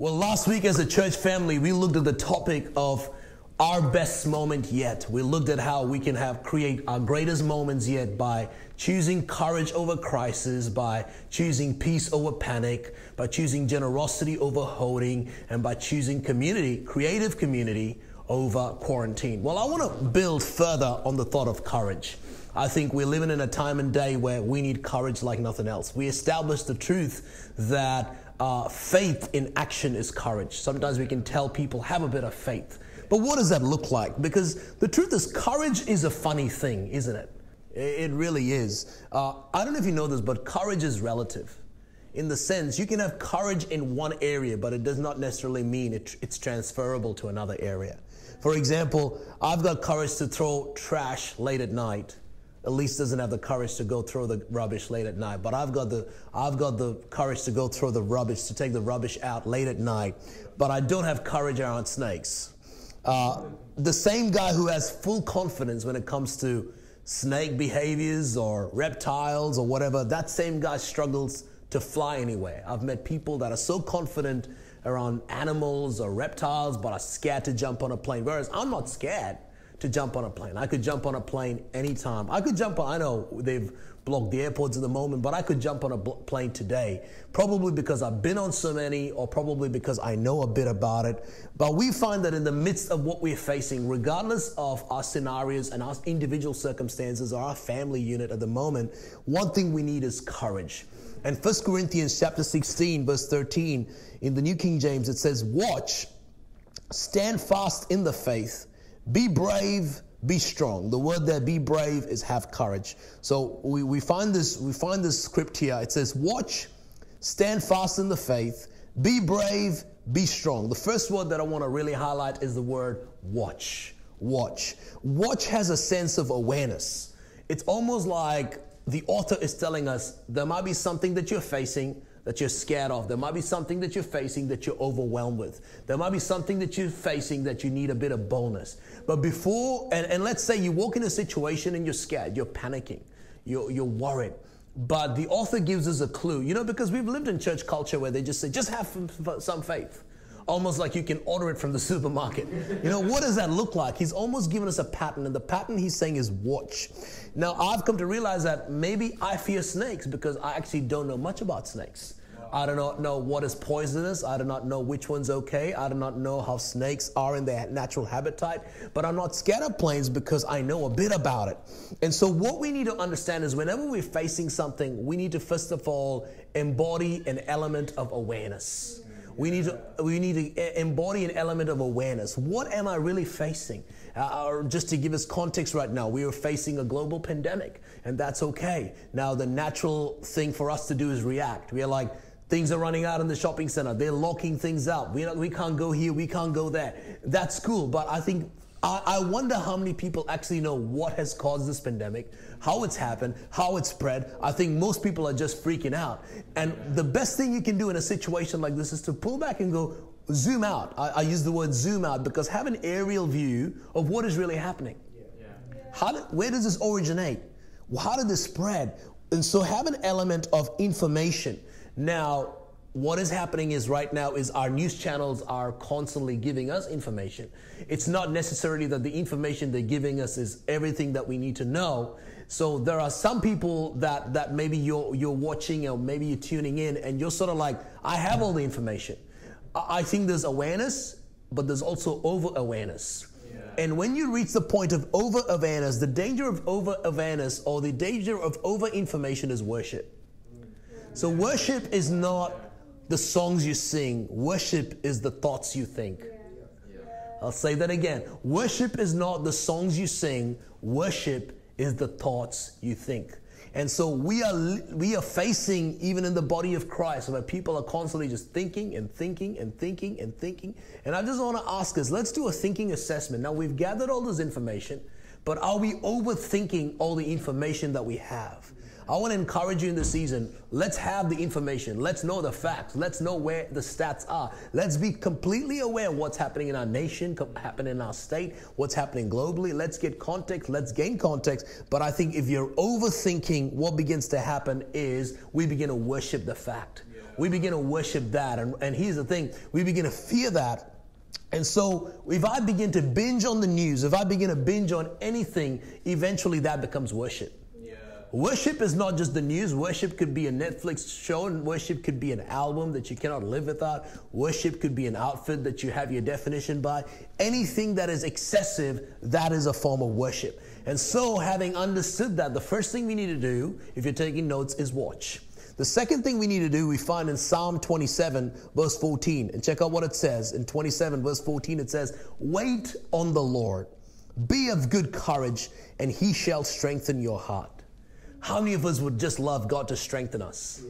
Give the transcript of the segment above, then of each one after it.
Well, last week as a church family, we looked at the topic of our best moment yet. We looked at how we can have create our greatest moments yet by choosing courage over crisis, by choosing peace over panic, by choosing generosity over holding, and by choosing community, creative community over quarantine. Well, I want to build further on the thought of courage. I think we're living in a time and day where we need courage like nothing else. We established the truth that uh, faith in action is courage. Sometimes we can tell people, have a bit of faith. But what does that look like? Because the truth is, courage is a funny thing, isn't it? It really is. Uh, I don't know if you know this, but courage is relative. In the sense, you can have courage in one area, but it does not necessarily mean it, it's transferable to another area. For example, I've got courage to throw trash late at night, Elise doesn't have the courage to go throw the rubbish late at night, but I've got the I've got the courage to go throw the rubbish to take the rubbish out late at night, but I don't have courage around snakes. Uh, the same guy who has full confidence when it comes to snake behaviors or reptiles or whatever, that same guy struggles to fly anywhere. I've met people that are so confident around animals or reptiles, but are scared to jump on a plane. Whereas I'm not scared to jump on a plane. I could jump on a plane anytime. I could jump on, I know they've blocked the airports at the moment, but I could jump on a bl- plane today, probably because I've been on so many or probably because I know a bit about it. But we find that in the midst of what we're facing, regardless of our scenarios and our individual circumstances or our family unit at the moment, one thing we need is courage. And 1 Corinthians chapter 16, verse 13, in the New King James, it says, Watch, stand fast in the faith be brave, be strong. The word there, be brave, is have courage. So we, we find this, we find this script here. It says, watch, stand fast in the faith, be brave, be strong. The first word that I want to really highlight is the word watch. Watch. Watch has a sense of awareness. It's almost like the author is telling us there might be something that you're facing that you're scared of. There might be something that you're facing that you're overwhelmed with. There might be something that you're facing that you need a bit of bonus. But before, and, and let's say you walk in a situation and you're scared, you're panicking, you're, you're worried. But the author gives us a clue, you know, because we've lived in church culture where they just say, just have some faith. Almost like you can order it from the supermarket. You know, what does that look like? He's almost given us a pattern, and the pattern he's saying is watch. Now, I've come to realize that maybe I fear snakes because I actually don't know much about snakes. I do not know what is poisonous. I do not know which one's okay. I do not know how snakes are in their natural habitat. But I'm not scared of planes because I know a bit about it. And so, what we need to understand is whenever we're facing something, we need to first of all embody an element of awareness. We need to we need to embody an element of awareness. What am I really facing? Uh, or just to give us context right now, we are facing a global pandemic, and that's okay. Now, the natural thing for us to do is react. We are like, Things are running out in the shopping center. They're locking things up. We, we can't go here. We can't go there. That's cool. But I think, I, I wonder how many people actually know what has caused this pandemic, how it's happened, how it's spread. I think most people are just freaking out. And the best thing you can do in a situation like this is to pull back and go, zoom out. I, I use the word zoom out because have an aerial view of what is really happening. How did, where does this originate? How did this spread? And so have an element of information. Now, what is happening is right now is our news channels are constantly giving us information. It's not necessarily that the information they're giving us is everything that we need to know. So there are some people that that maybe you're you're watching or maybe you're tuning in and you're sort of like, I have all the information. I think there's awareness, but there's also over awareness. And when you reach the point of over awareness, the danger of over awareness or the danger of over information is worship. Mm. So worship is not the songs you sing. Worship is the thoughts you think. I'll say that again. Worship is not the songs you sing. Worship is the thoughts you think. And so we are we are facing even in the body of Christ where people are constantly just thinking and thinking and thinking and thinking. And I just want to ask us, let's do a thinking assessment. Now we've gathered all this information, but are we overthinking all the information that we have? I want to encourage you in the season. Let's have the information. Let's know the facts. Let's know where the stats are. Let's be completely aware of what's happening in our nation, happening in our state, what's happening globally. Let's get context. Let's gain context. But I think if you're overthinking, what begins to happen is we begin to worship the fact. we begin to worship that. And, and here's the thing we begin to fear that. And so, if I begin to binge on the news, if I begin to binge on anything, eventually that becomes worship. Worship is not just the news. Worship could be a Netflix show, and worship could be an album that you cannot live without. Worship could be an outfit that you have your definition by. Anything that is excessive, that is a form of worship. And so, having understood that, the first thing we need to do, if you're taking notes, is watch. The second thing we need to do, we find in Psalm 27, verse 14. And check out what it says. In 27, verse 14, it says, Wait on the Lord, be of good courage, and he shall strengthen your heart. How many of us would just love God to strengthen us?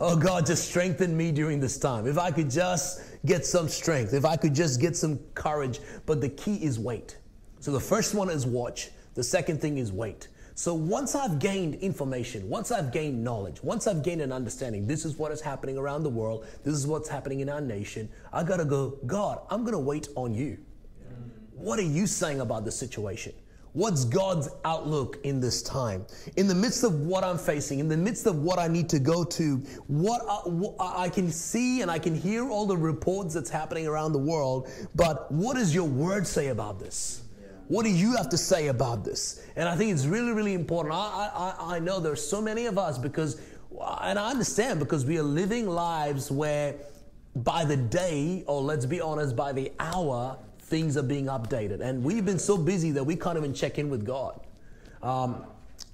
Oh, God, just strengthen me during this time. If I could just get some strength, if I could just get some courage. But the key is wait. So the first one is watch, the second thing is wait. So once I've gained information, once I've gained knowledge, once I've gained an understanding, this is what is happening around the world, this is what's happening in our nation, I gotta go, God, I'm gonna wait on you. Mm. What are you saying about the situation? What's God's outlook in this time? In the midst of what I'm facing, in the midst of what I need to go to, what I, what I, can see and I can hear all the reports that's happening around the world, but what does your word say about this? What do you have to say about this? And I think it's really, really important. I, I, I know there's so many of us because, and I understand because we are living lives where by the day, or let's be honest, by the hour, things are being updated. And we've been so busy that we can't even check in with God. Um,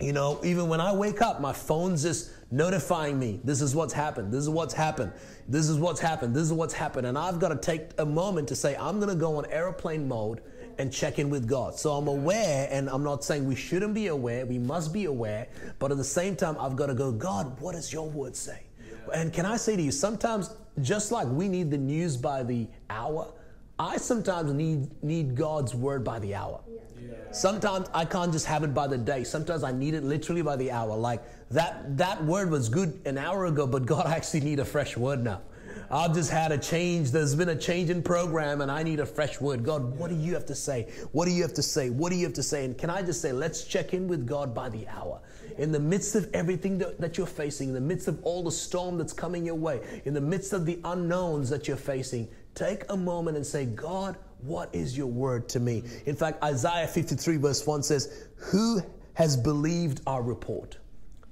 you know, even when I wake up, my phone's just notifying me this is what's happened, this is what's happened, this is what's happened, this is what's happened. And I've got to take a moment to say, I'm going to go on airplane mode and check in with God. So I'm aware, and I'm not saying we shouldn't be aware, we must be aware, but at the same time, I've got to go, God, what does your word say? And can I say to you, sometimes just like we need the news by the hour, I sometimes need need God's word by the hour. Yeah. Sometimes I can't just have it by the day. Sometimes I need it literally by the hour. Like that that word was good an hour ago, but God I actually need a fresh word now. I've just had a change. There's been a change in program, and I need a fresh word. God, what do you have to say? What do you have to say? What do you have to say? And can I just say, let's check in with God by the hour. In the midst of everything that you're facing, in the midst of all the storm that's coming your way, in the midst of the unknowns that you're facing, Take a moment and say, God, what is your word to me? In fact, Isaiah 53, verse 1 says, Who has believed our report?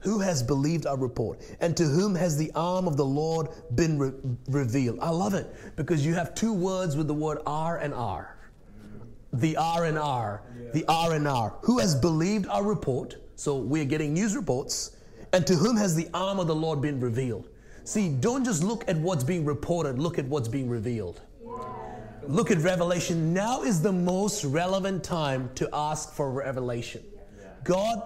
Who has believed our report? And to whom has the arm of the Lord been re- revealed? I love it because you have two words with the word R and R. The R and R. The R and R. Who has believed our report? So we're getting news reports. And to whom has the arm of the Lord been revealed? See, don't just look at what's being reported, look at what's being revealed. Look at Revelation. Now is the most relevant time to ask for revelation. God,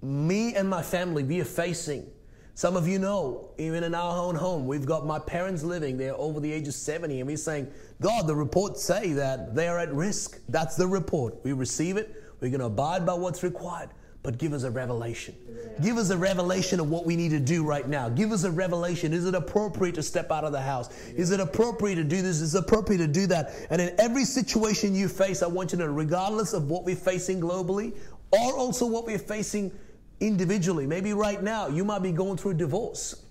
me and my family, we are facing. Some of you know, even in our own home, we've got my parents living. They're over the age of 70, and we're saying, God, the reports say that they are at risk. That's the report. We receive it. We're going to abide by what's required but give us a revelation. Give us a revelation of what we need to do right now. Give us a revelation. Is it appropriate to step out of the house? Is it appropriate to do this? Is it appropriate to do that? And in every situation you face, I want you to know, regardless of what we're facing globally or also what we're facing individually, maybe right now you might be going through a divorce.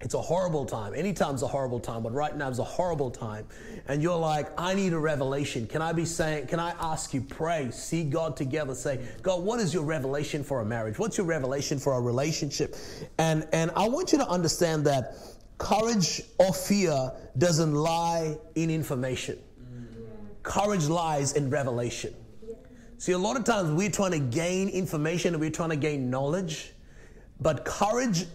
It's a horrible time. Anytime's a horrible time, but right now is a horrible time. And you're like, I need a revelation. Can I be saying, can I ask you, pray, see God together, say, God, what is your revelation for a marriage? What's your revelation for a relationship? And and I want you to understand that courage or fear doesn't lie in information. Courage lies in revelation. See, a lot of times we're trying to gain information and we're trying to gain knowledge, but courage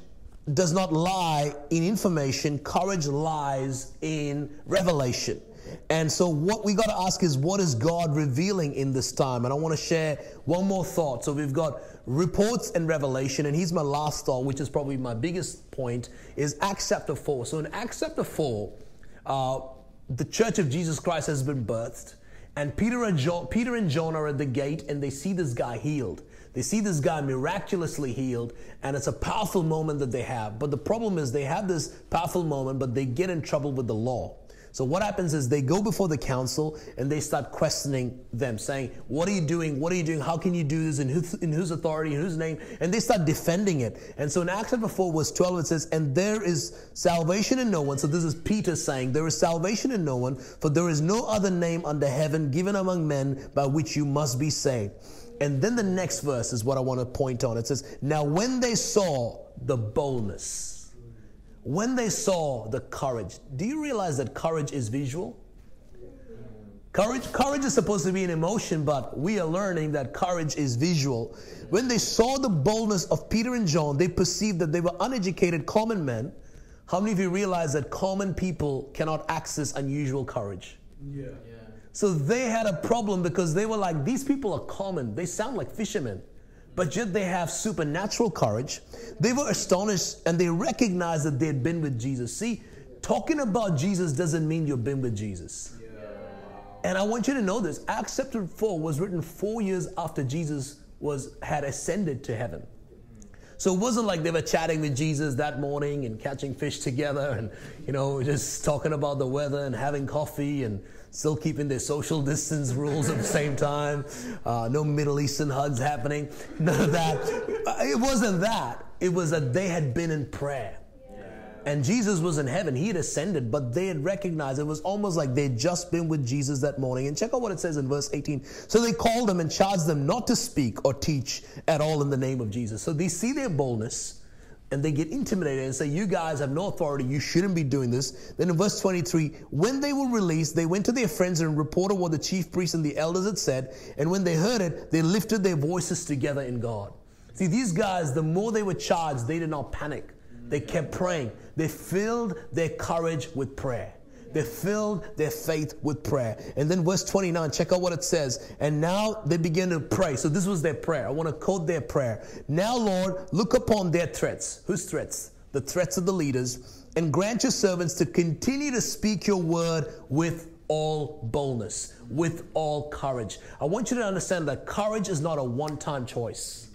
does not lie in information, courage lies in revelation. And so, what we got to ask is, what is God revealing in this time? And I want to share one more thought. So, we've got reports and revelation, and here's my last thought, which is probably my biggest point, is Acts chapter 4. So, in Acts chapter 4, uh, the church of Jesus Christ has been birthed, and Peter and, John, Peter and John are at the gate, and they see this guy healed. They see this guy miraculously healed, and it's a powerful moment that they have. But the problem is, they have this powerful moment, but they get in trouble with the law. So what happens is they go before the council and they start questioning them, saying, "What are you doing? What are you doing? How can you do this? In whose, in whose authority? In whose name?" And they start defending it. And so in Acts chapter four, verse twelve, it says, "And there is salvation in no one." So this is Peter saying, "There is salvation in no one, for there is no other name under heaven given among men by which you must be saved." And then the next verse is what I want to point on. It says, Now when they saw the boldness, when they saw the courage, do you realize that courage is visual? Courage, courage is supposed to be an emotion, but we are learning that courage is visual. When they saw the boldness of Peter and John, they perceived that they were uneducated common men. How many of you realize that common people cannot access unusual courage? Yeah. yeah. So they had a problem because they were like, these people are common. They sound like fishermen, but yet they have supernatural courage. They were astonished and they recognized that they had been with Jesus. See, talking about Jesus doesn't mean you've been with Jesus. And I want you to know this Acts chapter 4 was written four years after Jesus was had ascended to heaven. So it wasn't like they were chatting with Jesus that morning and catching fish together and, you know, just talking about the weather and having coffee and still keeping their social distance rules at the same time. Uh, no Middle Eastern hugs happening. None of that. Uh, it wasn't that. It was that they had been in prayer. And Jesus was in heaven. He had ascended, but they had recognized it was almost like they'd just been with Jesus that morning. And check out what it says in verse 18. So they called them and charged them not to speak or teach at all in the name of Jesus. So they see their boldness and they get intimidated and say, You guys have no authority. You shouldn't be doing this. Then in verse 23, when they were released, they went to their friends and reported what the chief priests and the elders had said. And when they heard it, they lifted their voices together in God. See, these guys, the more they were charged, they did not panic. They kept praying. They filled their courage with prayer. They filled their faith with prayer. And then verse 29, check out what it says. And now they begin to pray. So this was their prayer. I want to quote their prayer. Now, Lord, look upon their threats. Whose threats? The threats of the leaders. And grant your servants to continue to speak your word with all boldness, with all courage. I want you to understand that courage is not a one time choice,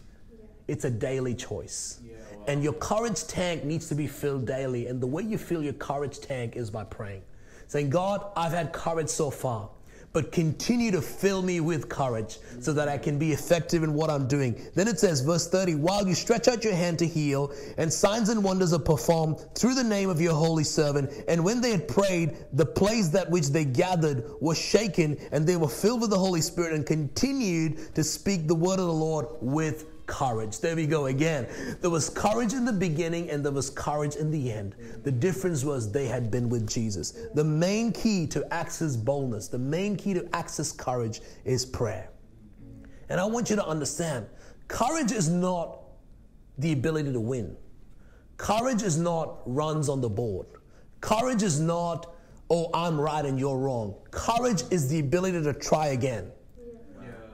it's a daily choice. And your courage tank needs to be filled daily. And the way you fill your courage tank is by praying saying, God, I've had courage so far, but continue to fill me with courage so that I can be effective in what I'm doing. Then it says, verse 30, while you stretch out your hand to heal, and signs and wonders are performed through the name of your holy servant. And when they had prayed, the place that which they gathered was shaken, and they were filled with the Holy Spirit and continued to speak the word of the Lord with courage. There we go again. There was courage in the beginning and there was courage in the end. The difference was they had been with Jesus. The main key to access boldness, the main key to access courage is prayer. And I want you to understand courage is not the ability to win, courage is not runs on the board, courage is not, oh, I'm right and you're wrong. Courage is the ability to try again,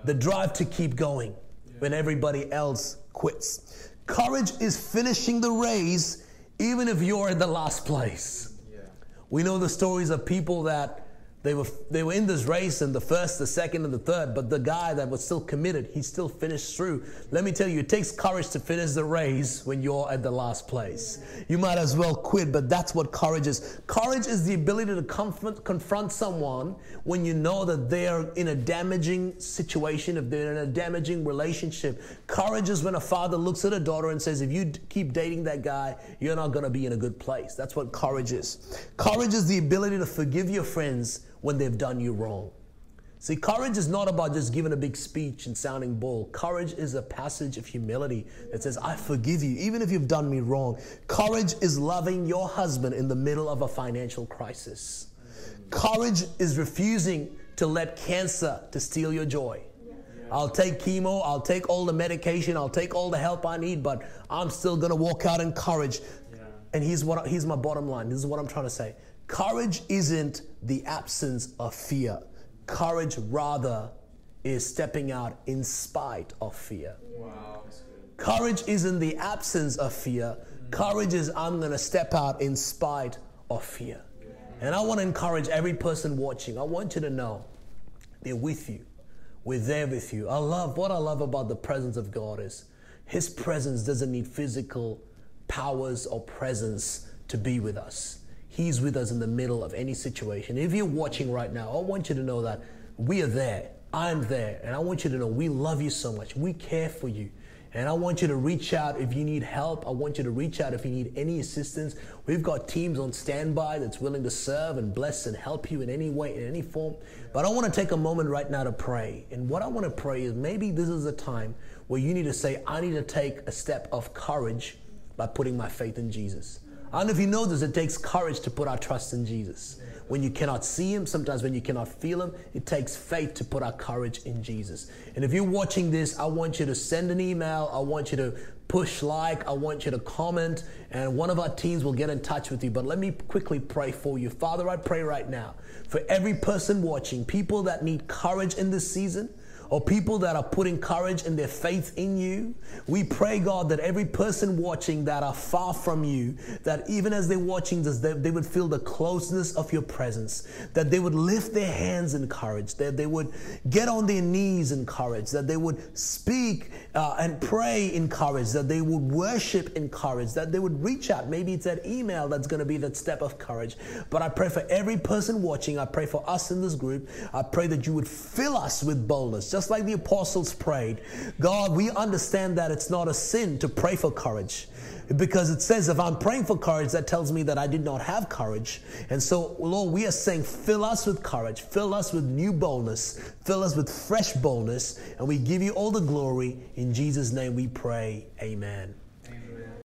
the drive to keep going when everybody else quits. Courage is finishing the race even if you're in the last place. Yeah. We know the stories of people that they were, they were in this race and the first, the second, and the third, but the guy that was still committed, he still finished through. Let me tell you, it takes courage to finish the race when you're at the last place. You might as well quit, but that's what courage is. Courage is the ability to confront, confront someone when you know that they're in a damaging situation, if they're in a damaging relationship. Courage is when a father looks at a daughter and says, if you keep dating that guy, you're not going to be in a good place. That's what courage is. Courage is the ability to forgive your friends when they've done you wrong. See, courage is not about just giving a big speech and sounding bold. Courage is a passage of humility that says, I forgive you, even if you've done me wrong. Courage is loving your husband in the middle of a financial crisis. Courage is refusing to let cancer to steal your joy. I'll take chemo, I'll take all the medication, I'll take all the help I need, but I'm still gonna walk out in courage. And here's what here's my bottom line. This is what I'm trying to say. Courage isn't the absence of fear. Courage, rather, is stepping out in spite of fear. Wow. Courage isn't the absence of fear. Courage is I'm going to step out in spite of fear. And I want to encourage every person watching. I want you to know they're with you. We're there with you. I love what I love about the presence of God is His presence doesn't need physical powers or presence to be with us. He's with us in the middle of any situation. If you're watching right now, I want you to know that we are there. I'm there. And I want you to know we love you so much. We care for you. And I want you to reach out if you need help. I want you to reach out if you need any assistance. We've got teams on standby that's willing to serve and bless and help you in any way, in any form. But I want to take a moment right now to pray. And what I want to pray is maybe this is a time where you need to say, I need to take a step of courage by putting my faith in Jesus. I don't know if you know this, it takes courage to put our trust in Jesus. When you cannot see Him, sometimes when you cannot feel Him, it takes faith to put our courage in Jesus. And if you're watching this, I want you to send an email. I want you to push like. I want you to comment, and one of our teams will get in touch with you. But let me quickly pray for you. Father, I pray right now for every person watching, people that need courage in this season or people that are putting courage in their faith in you. We pray, God, that every person watching that are far from you, that even as they're watching this, they, they would feel the closeness of your presence, that they would lift their hands in courage, that they would get on their knees in courage, that they would speak uh, and pray in courage, that they would worship in courage, that they would reach out. Maybe it's that email that's going to be that step of courage. But I pray for every person watching. I pray for us in this group. I pray that you would fill us with boldness just like the apostles prayed. God, we understand that it's not a sin to pray for courage because it says if I'm praying for courage, that tells me that I did not have courage. And so, Lord, we are saying, fill us with courage, fill us with new boldness, fill us with fresh boldness, and we give you all the glory. In Jesus' name we pray. Amen.